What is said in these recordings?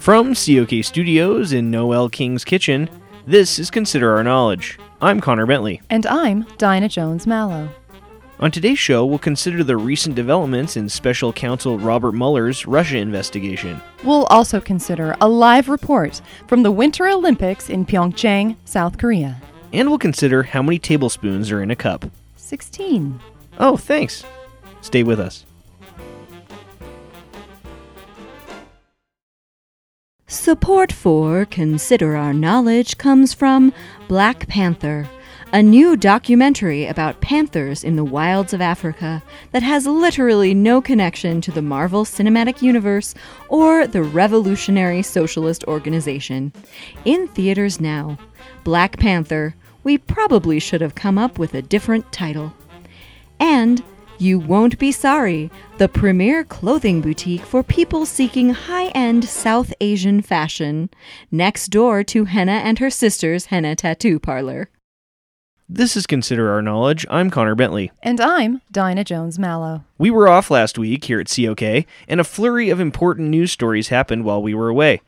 From COK Studios in Noel King's kitchen, this is Consider Our Knowledge. I'm Connor Bentley. And I'm Dinah Jones Mallow. On today's show, we'll consider the recent developments in Special Counsel Robert Mueller's Russia investigation. We'll also consider a live report from the Winter Olympics in Pyeongchang, South Korea. And we'll consider how many tablespoons are in a cup. 16. Oh, thanks. Stay with us. Support for Consider Our Knowledge comes from Black Panther, a new documentary about panthers in the wilds of Africa that has literally no connection to the Marvel Cinematic Universe or the Revolutionary Socialist Organization. In theaters now, Black Panther. We probably should have come up with a different title. And you won't be sorry, the premier clothing boutique for people seeking high end South Asian fashion, next door to Henna and her sister's Henna Tattoo Parlor. This is Consider Our Knowledge. I'm Connor Bentley. And I'm Dinah Jones Mallow. We were off last week here at COK, and a flurry of important news stories happened while we were away.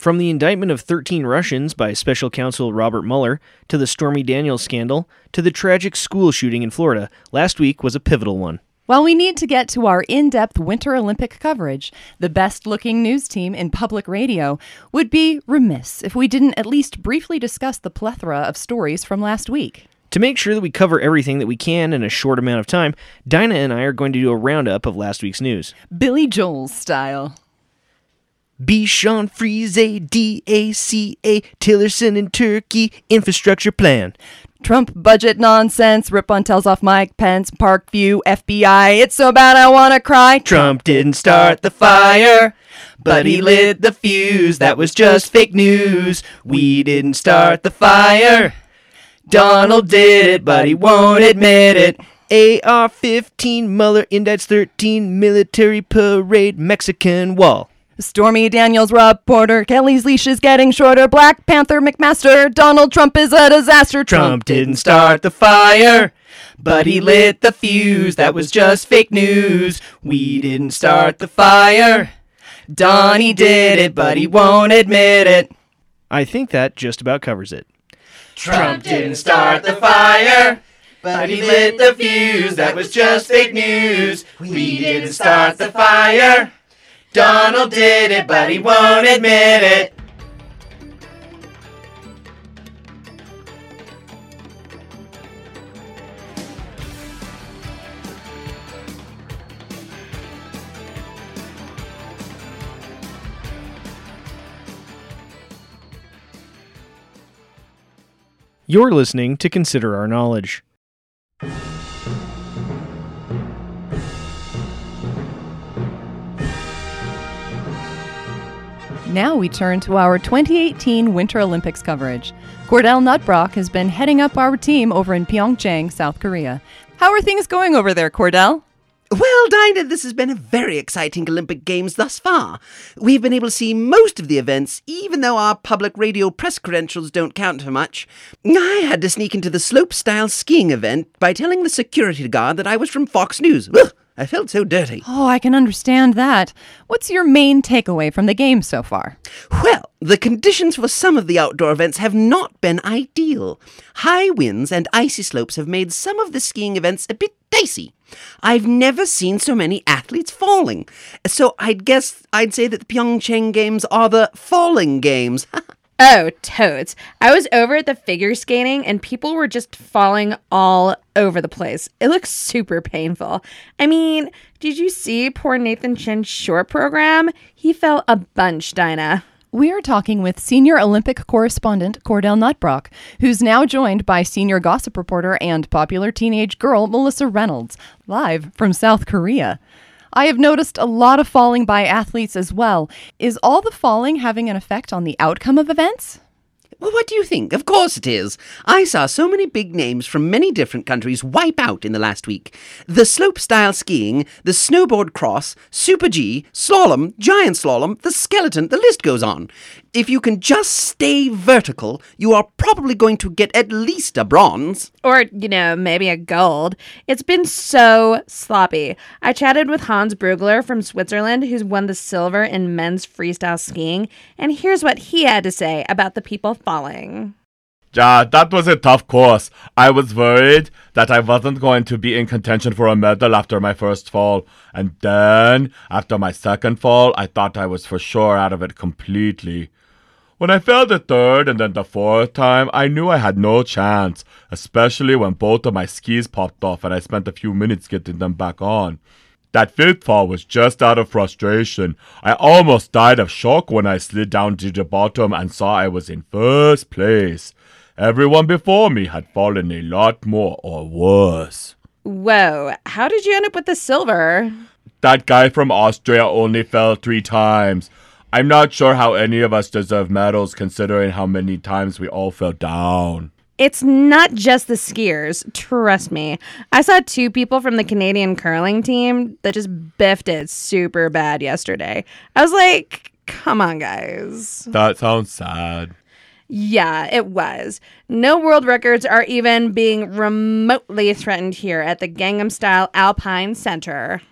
From the indictment of 13 Russians by special counsel Robert Mueller, to the Stormy Daniels scandal, to the tragic school shooting in Florida, last week was a pivotal one. While we need to get to our in depth Winter Olympic coverage, the best looking news team in public radio would be remiss if we didn't at least briefly discuss the plethora of stories from last week. To make sure that we cover everything that we can in a short amount of time, Dinah and I are going to do a roundup of last week's news. Billy Joel's style. Bichon Frise DACA Tillerson in Turkey infrastructure plan. Trump budget nonsense. Rippon tells off Mike Pence. Parkview FBI. It's so bad I wanna cry. Trump didn't start the fire, but he lit the fuse. That was just fake news. We didn't start the fire. Donald did it, but he won't admit it. AR 15 Mueller indicts 13 military parade Mexican wall. Stormy Daniels reporter, Kelly's leash is getting shorter. Black Panther McMaster, Donald Trump is a disaster. Trump didn't start the fire, but he lit the fuse. That was just fake news. We didn't start the fire. Donnie did it, but he won't admit it. I think that just about covers it. Trump didn't start the fire, but he lit the fuse. That was just fake news. We didn't start the fire. Donald did it, but he won't admit it. You're listening to Consider Our Knowledge. Now we turn to our 2018 Winter Olympics coverage. Cordell Nutbrock has been heading up our team over in Pyeongchang, South Korea. How are things going over there, Cordell? Well, Dinah, this has been a very exciting Olympic Games thus far. We've been able to see most of the events, even though our public radio press credentials don't count for much. I had to sneak into the slope-style skiing event by telling the security guard that I was from Fox News. Ugh, I felt so dirty. Oh, I can understand that. What's your main takeaway from the game so far? Well, the conditions for some of the outdoor events have not been ideal. High winds and icy slopes have made some of the skiing events a bit dicey. I've never seen so many athletes falling. So I'd guess I'd say that the Pyeongchang Games are the falling games. Oh, toads. I was over at the figure skating and people were just falling all over the place. It looks super painful. I mean, did you see poor Nathan Chen's short program? He fell a bunch, Dinah. We are talking with senior Olympic correspondent Cordell Nutbrock, who's now joined by senior gossip reporter and popular teenage girl Melissa Reynolds, live from South Korea. I have noticed a lot of falling by athletes as well. Is all the falling having an effect on the outcome of events? Well, what do you think? Of course it is. I saw so many big names from many different countries wipe out in the last week. The slope style skiing, the snowboard cross, Super G, slalom, giant slalom, the skeleton, the list goes on. If you can just stay vertical, you are probably going to get at least a bronze. Or, you know, maybe a gold. It's been so sloppy. I chatted with Hans Brugler from Switzerland, who's won the silver in men's freestyle skiing, and here's what he had to say about the people falling. Yeah, that was a tough course. I was worried that I wasn't going to be in contention for a medal after my first fall. And then, after my second fall, I thought I was for sure out of it completely. When I fell the third and then the fourth time, I knew I had no chance, especially when both of my skis popped off and I spent a few minutes getting them back on. That fifth fall was just out of frustration. I almost died of shock when I slid down to the bottom and saw I was in first place. Everyone before me had fallen a lot more or worse. Whoa, how did you end up with the silver? That guy from Austria only fell three times. I'm not sure how any of us deserve medals considering how many times we all fell down. It's not just the skiers, trust me. I saw two people from the Canadian curling team that just biffed it super bad yesterday. I was like, come on, guys. That sounds sad. Yeah, it was. No world records are even being remotely threatened here at the Gangnam Style Alpine Center.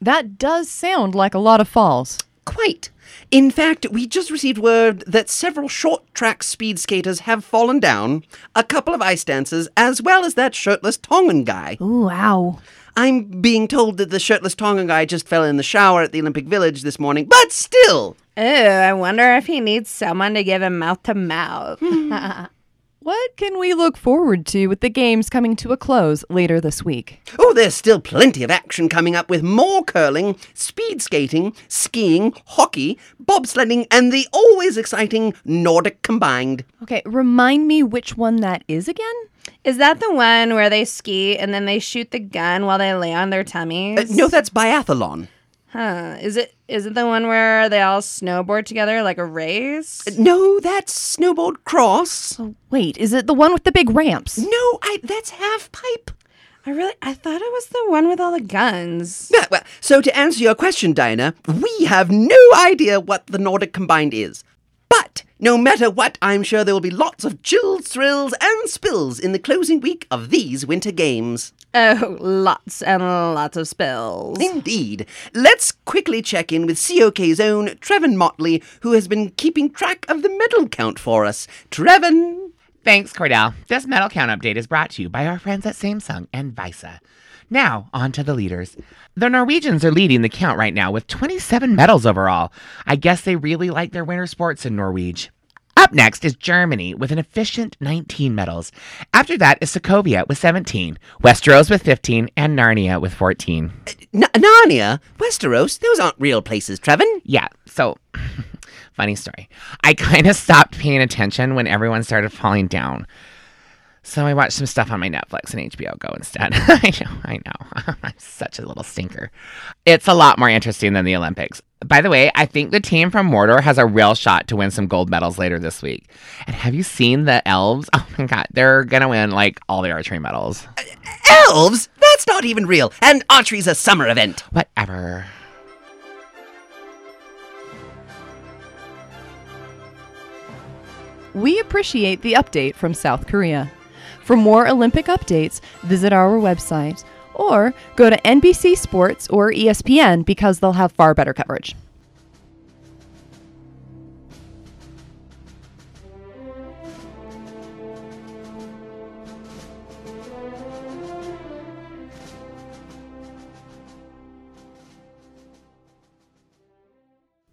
That does sound like a lot of falls. Quite. In fact, we just received word that several short track speed skaters have fallen down, a couple of ice dancers, as well as that shirtless Tongan guy. Ooh, wow. I'm being told that the shirtless Tongan guy just fell in the shower at the Olympic Village this morning, but still. Ooh, I wonder if he needs someone to give him mouth to mouth. Hmm. What can we look forward to with the games coming to a close later this week? Oh, there's still plenty of action coming up with more curling, speed skating, skiing, hockey, bobsledding, and the always exciting Nordic combined. Okay, remind me which one that is again? Is that the one where they ski and then they shoot the gun while they lay on their tummies? Uh, no, that's biathlon. Huh. Is it is it the one where they all snowboard together like a race? Uh, no, that's snowboard cross. Oh, wait, is it the one with the big ramps? No, I, that's half pipe. I really I thought it was the one with all the guns. Yeah, well, so to answer your question, Dinah, we have no idea what the Nordic combined is. But no matter what, I'm sure there will be lots of chills, thrills, and spills in the closing week of these winter games. Oh, lots and lots of spells. Indeed. Let's quickly check in with COK's own Trevin Motley, who has been keeping track of the medal count for us. Trevin! Thanks, Cordell. This medal count update is brought to you by our friends at Samsung and Visa. Now, on to the leaders. The Norwegians are leading the count right now with 27 medals overall. I guess they really like their winter sports in Norway. Up next is Germany with an efficient 19 medals. After that is Sokovia with 17, Westeros with 15, and Narnia with 14. N- Narnia? Westeros? Those aren't real places, Trevin. Yeah, so funny story. I kind of stopped paying attention when everyone started falling down. So I watched some stuff on my Netflix and HBO Go instead. I know, I know. I'm such a little stinker. It's a lot more interesting than the Olympics. By the way, I think the team from Mordor has a real shot to win some gold medals later this week. And have you seen the elves? Oh my god, they're gonna win like all the archery medals. Uh, elves? That's not even real. And archery's a summer event. Whatever. We appreciate the update from South Korea. For more Olympic updates, visit our website or go to NBC Sports or ESPN because they'll have far better coverage.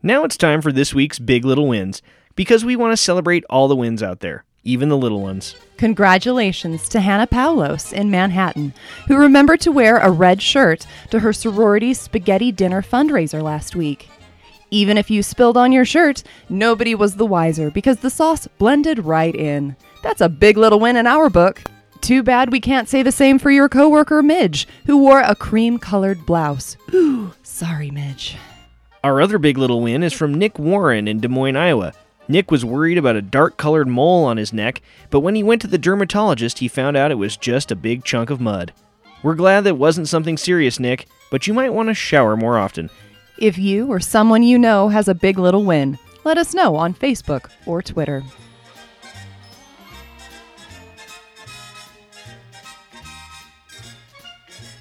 Now it's time for this week's Big Little Wins, because we want to celebrate all the wins out there, even the little ones. Congratulations to Hannah Paulos in Manhattan, who remembered to wear a red shirt to her sorority spaghetti dinner fundraiser last week. Even if you spilled on your shirt, nobody was the wiser because the sauce blended right in. That's a big little win in our book. Too bad we can't say the same for your coworker Midge, who wore a cream colored blouse. Ooh, sorry, Midge. Our other big little win is from Nick Warren in Des Moines, Iowa. Nick was worried about a dark colored mole on his neck, but when he went to the dermatologist, he found out it was just a big chunk of mud. We're glad that wasn't something serious, Nick, but you might want to shower more often. If you or someone you know has a big little win, let us know on Facebook or Twitter.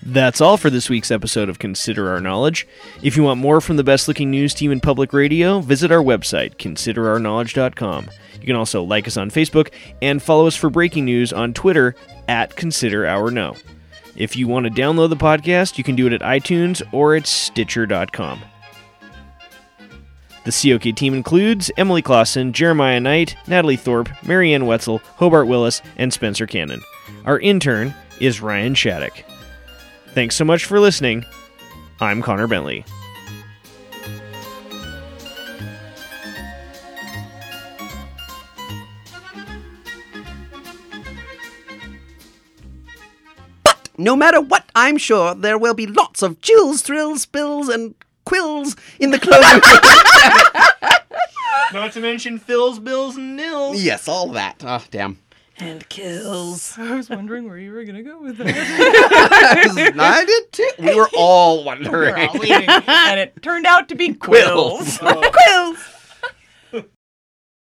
That's all for this week's episode of Consider Our Knowledge. If you want more from the best looking news team in public radio, visit our website, considerourknowledge.com. You can also like us on Facebook and follow us for breaking news on Twitter at Consider Our Know. If you want to download the podcast, you can do it at iTunes or at Stitcher.com. The COK team includes Emily Clausen, Jeremiah Knight, Natalie Thorpe, Marianne Wetzel, Hobart Willis, and Spencer Cannon. Our intern is Ryan Shattuck. Thanks so much for listening. I'm Connor Bentley. But No matter what, I'm sure there will be lots of chills, thrills, spills, and quills in the closing. Not to mention fills, Bills, and Nils. yes, all that. Oh, damn. And kills. I was wondering where you were going to go with that. I did too. We were all wondering. and it turned out to be quills. Quills. Quills.